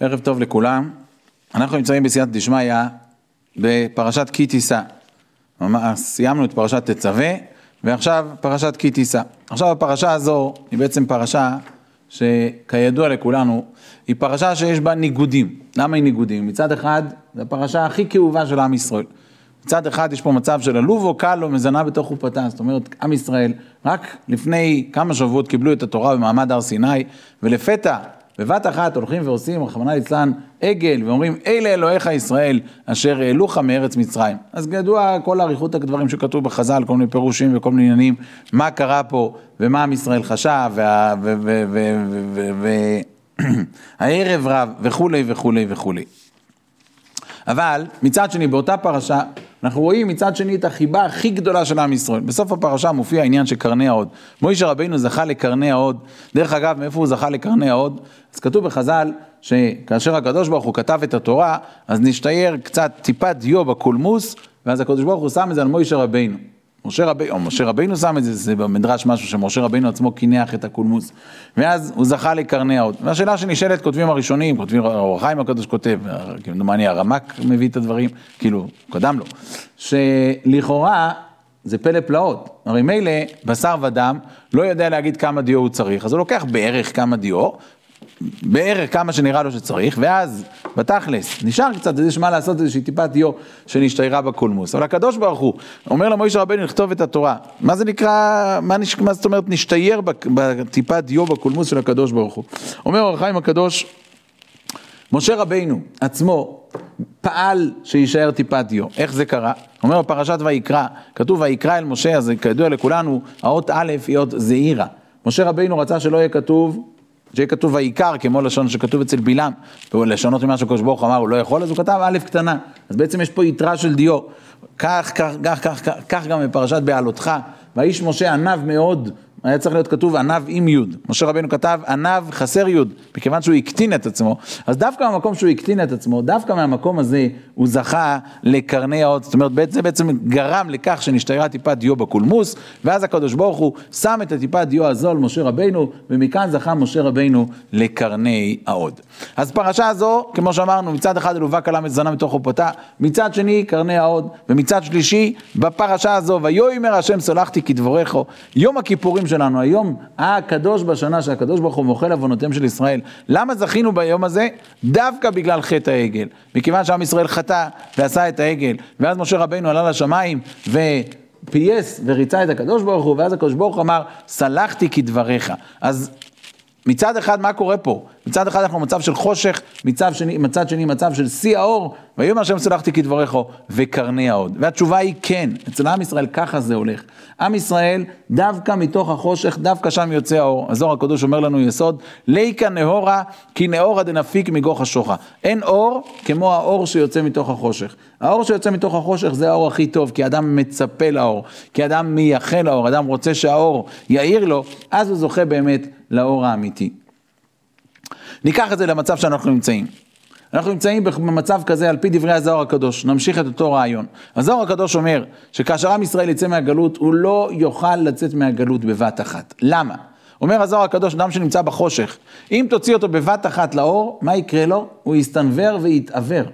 ערב טוב לכולם. אנחנו נמצאים בסייעתא דשמיא בפרשת כי תישא. סיימנו את פרשת תצווה, ועכשיו פרשת כי תישא. עכשיו הפרשה הזו היא בעצם פרשה שכידוע לכולנו, היא פרשה שיש בה ניגודים. למה היא ניגודים? מצד אחד, זו הפרשה הכי כאובה של עם ישראל. מצד אחד יש פה מצב של עלוב או קל או מזנה בתוך חופתה, זאת אומרת, עם ישראל רק לפני כמה שבועות קיבלו את התורה במעמד הר סיני, ולפתע בבת אחת הולכים ועושים, רחמנא ליצלן, עגל, ואומרים, אלה אלוהיך ישראל, אשר העלוך מארץ מצרים. אז ידוע כל אריכות הדברים שכתוב בחז"ל, כל מיני פירושים וכל מיני עניינים, מה קרה פה, ומה עם ישראל חשב, והערב רב, וכולי וכולי וכולי. אבל מצד שני, באותה פרשה, אנחנו רואים מצד שני את החיבה הכי גדולה של עם ישראל. בסוף הפרשה מופיע העניין של קרני ההוד. מוישה רבינו זכה לקרני ההוד. דרך אגב, מאיפה הוא זכה לקרני ההוד? אז כתוב בחז"ל, שכאשר הקדוש ברוך הוא כתב את התורה, אז נשתייר קצת טיפת דיו בקולמוס, ואז הקדוש ברוך הוא שם את זה על מוישה רבינו. משה רבינו, משה רבינו שם את זה, זה במדרש משהו שמשה רבינו עצמו קינח את הקולמוס. ואז הוא זכה לקרני ההוד. והשאלה שנשאלת, כותבים הראשונים, כותבים, אור החיים הקדוש כותב, כמדומני הרמק מביא את הדברים, כאילו, קודם לו, שלכאורה זה פלא פלאות. הרי מילא בשר ודם לא יודע להגיד כמה דיו הוא צריך, אז הוא לוקח בערך כמה דיו, בערך כמה שנראה לו שצריך, ואז בתכלס נשאר קצת, יש מה לעשות איזושהי טיפת דיו שנשתיירה בקולמוס. אבל הקדוש ברוך הוא אומר למוישה רבנו לכתוב את התורה. מה זה נקרא, מה, נש... מה זאת אומרת נשתייר בטיפת דיו בקולמוס של הקדוש ברוך הוא? אומר אור החיים הקדוש, משה רבינו עצמו פעל שיישאר טיפת דיו. איך זה קרה? אומר בפרשת ויקרא, כתוב ויקרא אל משה, אז כידוע לכולנו, האות א' היא אות זעירה. משה רבינו רצה שלא יהיה כתוב שיהיה כתוב ויקר, כמו לשון שכתוב אצל בלעם, לשנות ממה שקדוש ברוך הוא אמר, הוא לא יכול, אז הוא כתב א' קטנה. אז בעצם יש פה יתרה של דיו. כך, כך, כך, כך, כך, כך גם בפרשת בעלותך, והאיש משה ענב מאוד היה צריך להיות כתוב עניו עם יוד. משה רבינו כתב עניו חסר יוד, מכיוון שהוא הקטין את עצמו, אז דווקא מהמקום שהוא הקטין את עצמו, דווקא מהמקום הזה הוא זכה לקרני האות, זאת אומרת זה בעצם גרם לכך שנשתיירה טיפת דיו בקולמוס, ואז הקדוש ברוך הוא שם את הטיפת דיו הזו על משה רבינו, ומכאן זכה משה רבינו לקרני ההוד. אז פרשה הזו, כמו שאמרנו, מצד אחד אלובה קלה מזנה מתוך חופותה, מצד שני קרני ההוד, ומצד שלישי, בפרשה הזו, ויאמר השם סולחתי כדבורך, יום הכיפורים שלנו, היום הקדוש בשנה שהקדוש ברוך הוא מוחל עוונותיהם של ישראל. למה זכינו ביום הזה? דווקא בגלל חטא העגל. מכיוון שעם ישראל חטא ועשה את העגל, ואז משה רבינו עלה לשמיים ו... פייס וריצה את הקדוש ברוך הוא, ואז הקדוש ברוך הוא אמר, סלחתי כדבריך. אז מצד אחד, מה קורה פה? מצד אחד אנחנו במצב של חושך, מצד שני, מצד שני מצב של שיא האור, ויאמר השם סלחתי כדבריך וקרני ההוד. והתשובה היא כן, אצל עם ישראל ככה זה הולך. עם ישראל, דווקא מתוך החושך, דווקא שם יוצא האור. הזוהר הקדוש אומר לנו יסוד, ליקה נהורה כי נהורה דנפיק מגוך השוחה. אין אור כמו האור שיוצא מתוך החושך. האור שיוצא מתוך החושך זה האור הכי טוב, כי אדם מצפה לאור, כי אדם מייחל לאור, אדם רוצה שהאור יאיר לו, אז הוא זוכה באמת לאור האמיתי. ניקח את זה למצב שאנחנו נמצאים. אנחנו נמצאים במצב כזה על פי דברי הזוהר הקדוש, נמשיך את אותו רעיון. הזוהר הקדוש אומר שכאשר עם ישראל יצא מהגלות, הוא לא יוכל לצאת מהגלות בבת אחת. למה? אומר הזוהר הקדוש, אדם שנמצא בחושך, אם תוציא אותו בבת אחת לאור, מה יקרה לו? הוא יסתנוור ויתעוור.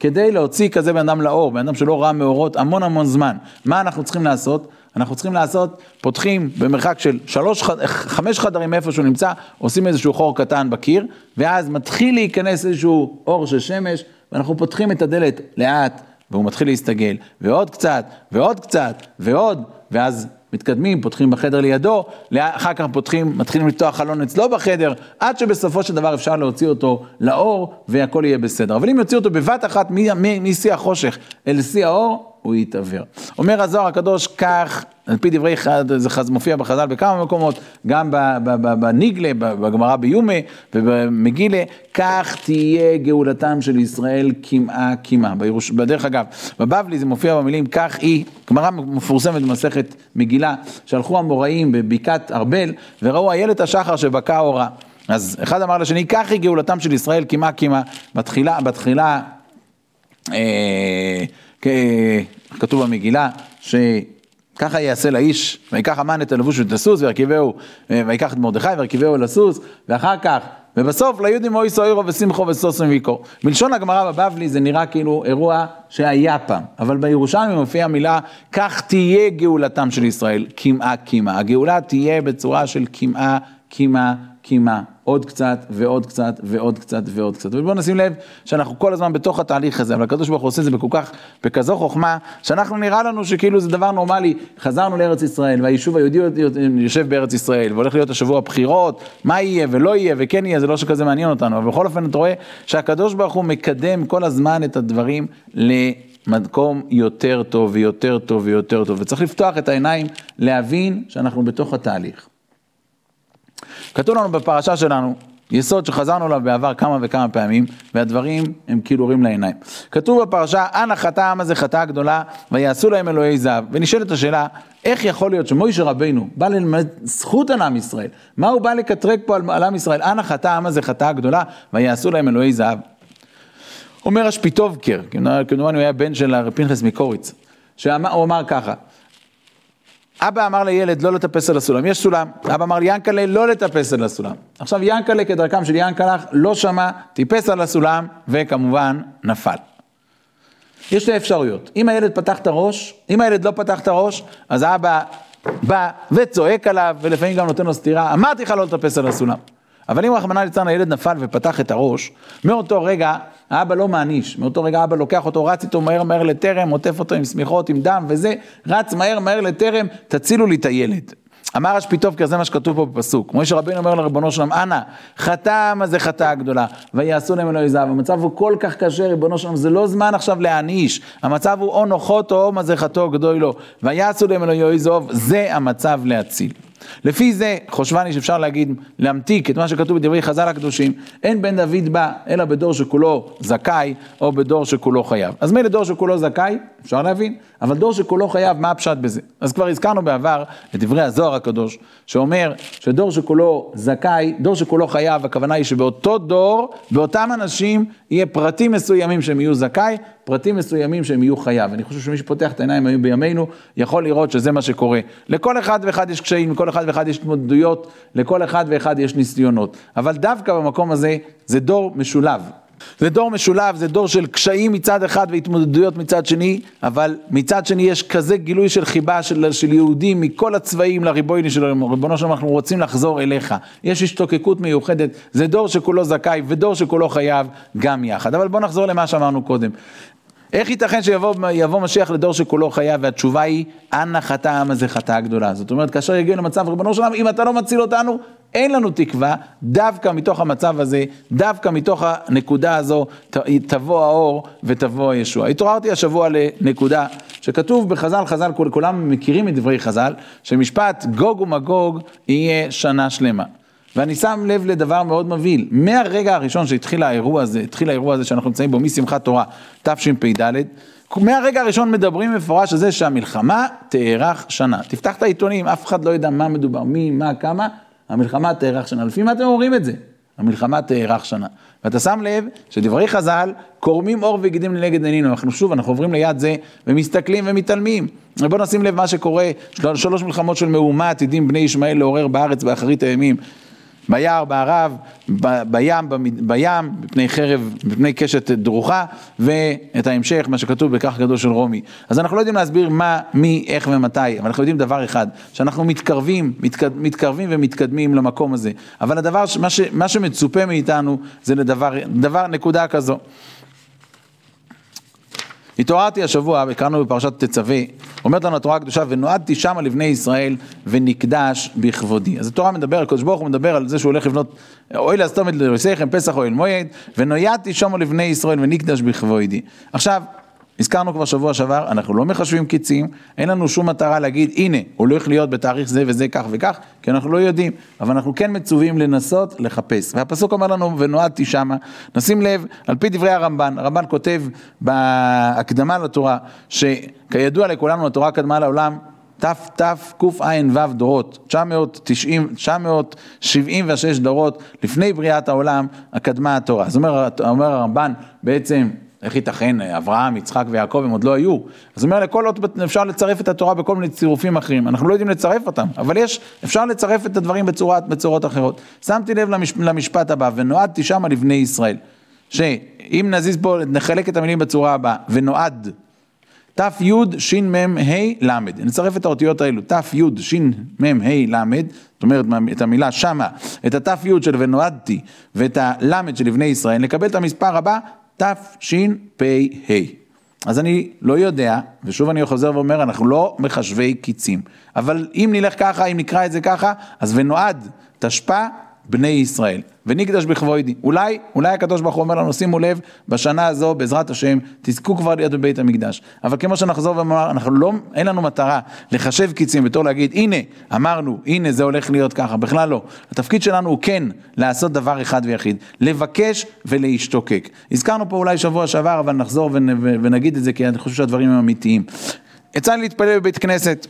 כדי להוציא כזה בן אדם לאור, בן אדם שלא ראה מאורות המון המון זמן, מה אנחנו צריכים לעשות? אנחנו צריכים לעשות, פותחים במרחק של שלוש, חמש חדרים מאיפה שהוא נמצא, עושים איזשהו חור קטן בקיר, ואז מתחיל להיכנס איזשהו אור של שמש, ואנחנו פותחים את הדלת לאט, והוא מתחיל להסתגל, ועוד קצת, ועוד קצת, ועוד, ואז מתקדמים, פותחים בחדר לידו, אחר כך פותחים, מתחילים לפתוח חלון אצלו בחדר, עד שבסופו של דבר אפשר להוציא אותו לאור והכל יהיה בסדר. אבל אם יוציא אותו בבת אחת משיא החושך אל שיא האור, הוא יתעוור. אומר הזוהר הקדוש כך, על פי דברי, זה מופיע בחז"ל בכמה מקומות, גם בניגלה, בגמרא ביומה ובמגילה, כך תהיה גאולתם של ישראל קמעה קמעה. בדרך אגב, בבבלי זה מופיע במילים כך היא, גמרא מפורסמת במסכת מגילה, שהלכו המוראים בבקעת ארבל וראו איילת השחר שבקע אורה. אז אחד אמר לשני, כך היא גאולתם של ישראל קמעה קמעה. בתחילה, בתחילה, אה, כתוב במגילה, שככה יעשה לאיש, ויקח המן את הלבוש ואת הסוס, וירכיבהו, ויקח את מרדכי וירכיבהו אל הסוס, ואחר כך, ובסוף ליהודים אוי סוירו ושמחו וסוסו ויקור. בלשון הגמרא בבבלי זה נראה כאילו אירוע שהיה פעם, אבל בירושלמי מופיעה המילה, כך תהיה גאולתם של ישראל, קמעה קמעה. הגאולה תהיה בצורה של קמעה קמעה קמעה. עוד קצת ועוד קצת ועוד קצת ועוד קצת. ובואו נשים לב שאנחנו כל הזמן בתוך התהליך הזה, אבל הקדוש ברוך הוא עושה את זה בכל כך, בכזו חוכמה, שאנחנו נראה לנו שכאילו זה דבר נורמלי, חזרנו לארץ ישראל, והיישוב היהודי יושב בארץ ישראל, והולך להיות השבוע בחירות, מה יהיה ולא יהיה וכן יהיה, זה לא שכזה מעניין אותנו, אבל בכל אופן אתה רואה שהקדוש ברוך הוא מקדם כל הזמן את הדברים למקום יותר טוב ויותר טוב ויותר טוב, וצריך לפתוח את העיניים, להבין שאנחנו בתוך התהליך. כתוב לנו בפרשה שלנו, יסוד שחזרנו אליו בעבר כמה וכמה פעמים, והדברים הם כאילו רואים לעיניים. כתוב בפרשה, אנא חטא העם הזה חטאה גדולה, ויעשו להם אלוהי זהב. ונשאלת השאלה, איך יכול להיות שמוישה רבינו בא ללמד זכות על עם ישראל? מה הוא בא לקטרג פה על, על עם ישראל? אנא חטא העם הזה חטאה גדולה, ויעשו להם אלוהי זהב. אומר השפיטובקר, כמובן הוא היה בן של הרב פנחס מקוריץ, שהוא אמר ככה, אבא אמר לילד לא לטפס על הסולם, יש סולם, אבא אמר ליאנקלה לא לטפס על הסולם. עכשיו יאנקלה כדרכם של יאנקלח לא שמע, טיפס על הסולם וכמובן נפל. יש שתי אפשרויות, אם הילד פתח את הראש, אם הילד לא פתח את הראש, אז האבא בא וצועק עליו ולפעמים גם נותן לו סטירה, אמרתי לך לא לטפס על הסולם. אבל אם רחמנא ליצלן הילד נפל ופתח את הראש, מאותו רגע האבא לא מעניש, מאותו רגע האבא לוקח אותו, רץ איתו מהר מהר לטרם, עוטף אותו עם שמיכות, עם דם וזה, רץ מהר מהר לטרם, תצילו לי את הילד. אמר השפיטופקר, זה מה שכתוב פה בפסוק. משה רבינו אומר לריבונו שלום, אנא, חטא מה זה חטאה גדולה, ויעשו להם אלוהי זהב. המצב הוא כל כך קשה, ריבונו שלום, זה לא זמן עכשיו להעניש. המצב הוא או נוחות או מה זה חטאו גדול לו. ויעשו להם אלוהי זהב, זה המצב להציל. לפי זה חושבני שאפשר להגיד, להמתיק את מה שכתוב בדברי חז"ל הקדושים, אין בן דוד בא אלא בדור שכולו זכאי או בדור שכולו חייב. אז מילא דור שכולו זכאי, אפשר להבין, אבל דור שכולו חייב, מה הפשט בזה? אז כבר הזכרנו בעבר את דברי הזוהר הקדוש, שאומר שדור שכולו זכאי, דור שכולו חייב, הכוונה היא שבאותו דור, באותם אנשים, יהיה פרטים מסוימים שהם יהיו זכאי, פרטים מסוימים שהם יהיו חייב. אני חושב שמי שפותח את העיניים בימינו, יכול לראות שזה מה שקורה. לכל אחד ואחד יש קשיים, לכל אחד ואחד יש התמודדויות, לכל אחד ואחד יש ניסיונות. אבל דווקא במקום הזה, זה דור משולב. זה דור משולב, זה דור של קשיים מצד אחד והתמודדויות מצד שני, אבל מצד שני יש כזה גילוי של חיבה של, של יהודים מכל הצבעים לריבונו של ריבונו שלנו, אנחנו רוצים לחזור אליך. יש השתוקקות מיוחדת, זה דור שכולו זכאי ודור שכולו חייב גם יחד. אבל בואו נחזור למה שאמרנו קודם. איך ייתכן שיבוא משיח לדור שכולו חייב, והתשובה היא, אנא חטא העם הזה חטאה גדולה. זאת אומרת, כאשר יגיע למצב, ריבונו של עולם, אם אתה לא מציל אותנו, אין לנו תקווה, דווקא מתוך המצב הזה, דווקא מתוך הנקודה הזו, תבוא האור ותבוא הישוע. התעוררתי השבוע לנקודה שכתוב בחז"ל, חז"ל, כולם מכירים את דברי חז"ל, שמשפט גוג ומגוג יהיה שנה שלמה. ואני שם לב לדבר מאוד מבהיל, מהרגע הראשון שהתחיל האירוע הזה, התחיל האירוע הזה שאנחנו נמצאים בו משמחת תורה תשפ"ד, מהרגע הראשון מדברים מפורש על זה שהמלחמה תארך שנה. תפתח את העיתונים, אף אחד לא יודע מה מדובר, מי, מה, כמה, המלחמה תארך שנה. לפי מה אתם אומרים את זה? המלחמה תארך שנה. ואתה שם לב שדברי חז"ל קורמים עור וגידים לנגד עינינו. אנחנו שוב, אנחנו עוברים ליד זה ומסתכלים ומתעלמים. ובואו נשים לב מה שקורה, שלוש מלחמות של מהומה עתידים בני ישמעאל לעורר בארץ באחרית הימים. ביער, בערב, בים, בים, מפני חרב, מפני קשת דרוכה, ואת ההמשך, מה שכתוב בכך גדול של רומי. אז אנחנו לא יודעים להסביר מה, מי, איך ומתי, אבל אנחנו יודעים דבר אחד, שאנחנו מתקרבים, מתקד, מתקרבים ומתקדמים למקום הזה. אבל הדבר, מה, ש, מה שמצופה מאיתנו זה לדבר, דבר, נקודה כזו. התעוררתי השבוע, הקראנו בפרשת תצווה, אומרת לנו התורה הקדושה, ונועדתי שמה לבני ישראל ונקדש בכבודי. אז התורה מדבר, הקדוש ברוך הוא מדבר על זה שהוא הולך לבנות אוהל אסתומת לריסיכם, פסח אוהל מועד, ונועדתי שמה לבני ישראל ונקדש בכבודי. עכשיו, הזכרנו כבר שבוע שעבר, אנחנו לא מחשבים קיצים, אין לנו שום מטרה להגיד, הנה, הולך להיות בתאריך זה וזה כך וכך, כי אנחנו לא יודעים, אבל אנחנו כן מצווים לנסות לחפש. והפסוק אומר לנו, ונועדתי שמה, נשים לב, על פי דברי הרמב"ן, הרמב"ן כותב בהקדמה לתורה, שכידוע לכולנו, התורה קדמה לעולם, תתקע"ו דורות, 990, 976 דורות לפני בריאת העולם, הקדמה התורה. זאת אומרת, אומר הרמב"ן, בעצם איך ייתכן, אברהם, יצחק ויעקב הם עוד לא היו. אז הוא אומר, לכל אות אפשר לצרף את התורה בכל מיני צירופים אחרים. אנחנו לא יודעים לצרף אותם, אבל יש, אפשר לצרף את הדברים בצורת, בצורות אחרות. שמתי לב למש, למשפט הבא, ונועדתי שמה לבני ישראל. שאם נזיז פה, נחלק את המילים בצורה הבאה, ונועד. תי שמ"ה ל', נצרף את האותיות האלו, תי שמ"ה ל', זאת אומרת את המילה שמה, את הת"י של ונועדתי ואת הל' של לבני ישראל, נקבל את המספר הבא, תשפ"ה. אז אני לא יודע, ושוב אני חוזר ואומר, אנחנו לא מחשבי קיצים, אבל אם נלך ככה, אם נקרא את זה ככה, אז ונועד תשפ"א בני ישראל, ונקדש בכבודי. אולי, אולי הקדוש ברוך הוא אומר לנו, שימו לב, בשנה הזו, בעזרת השם, תזכו כבר להיות בבית המקדש. אבל כמו שנחזור ואומר, אנחנו לא, אין לנו מטרה לחשב קיצים בתור להגיד, הנה, אמרנו, הנה זה הולך להיות ככה, בכלל לא. התפקיד שלנו הוא כן לעשות דבר אחד ויחיד, לבקש ולהשתוקק. הזכרנו פה אולי שבוע שעבר, אבל נחזור ונגיד את זה, כי אני חושב שהדברים הם אמיתיים. יצא לי להתפלל בבית כנסת,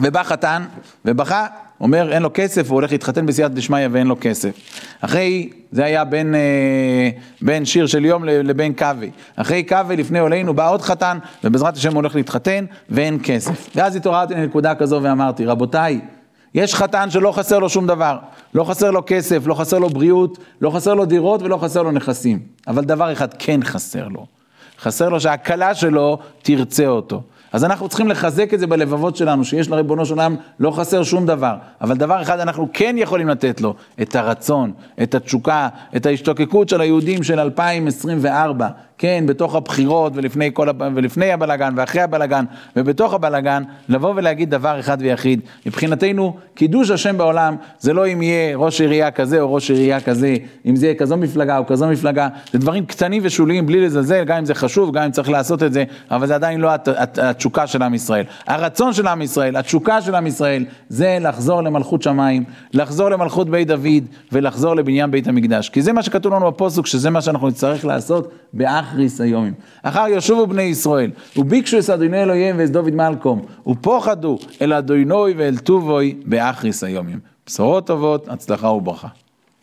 ובא חתן, ובכה אומר אין לו כסף, הוא הולך להתחתן בסייעתא דשמיא ואין לו כסף. אחרי, זה היה בין, אה, בין שיר של יום לבין קווי. אחרי קווי לפני עולנו בא עוד חתן, ובעזרת השם הוא הולך להתחתן ואין כסף. ואז התעוררתי לנקודה כזו ואמרתי, רבותיי, יש חתן שלא חסר לו שום דבר, לא חסר לו כסף, לא חסר לו בריאות, לא חסר לו דירות ולא חסר לו נכסים. אבל דבר אחד כן חסר לו, חסר לו שהכלה שלו תרצה אותו. אז אנחנו צריכים לחזק את זה בלבבות שלנו, שיש לריבונו של עולם לא חסר שום דבר, אבל דבר אחד אנחנו כן יכולים לתת לו, את הרצון, את התשוקה, את ההשתוקקות של היהודים של 2024, כן, בתוך הבחירות ולפני, כל, ולפני הבלגן ואחרי הבלגן ובתוך הבלגן, לבוא ולהגיד דבר אחד ויחיד. מבחינתנו, קידוש השם בעולם זה לא אם יהיה ראש עירייה כזה או ראש עירייה כזה, אם זה יהיה כזו מפלגה או כזו מפלגה, זה דברים קטנים ושוליים בלי לזלזל, גם אם זה חשוב, גם אם צריך לעשות את זה, אבל זה עדיין לא התשוקה של עם ישראל. הרצון של עם ישראל, התשוקה של עם ישראל, זה לחזור למלכות שמיים, לחזור למלכות בית דוד ולחזור לבניין בית המקדש. כי זה מה שכתוב לנו בפוסוק, שזה מה שאנחנו נצטרך לעשות באחריס היומים. אחר ישובו בני ישראל, וביקשו את אדוני אלוהיהם ואת דוד מלקום, ופוחדו אל אדוני ואל טובוי באחריס היומים. בשורות טובות, הצלחה וברכה.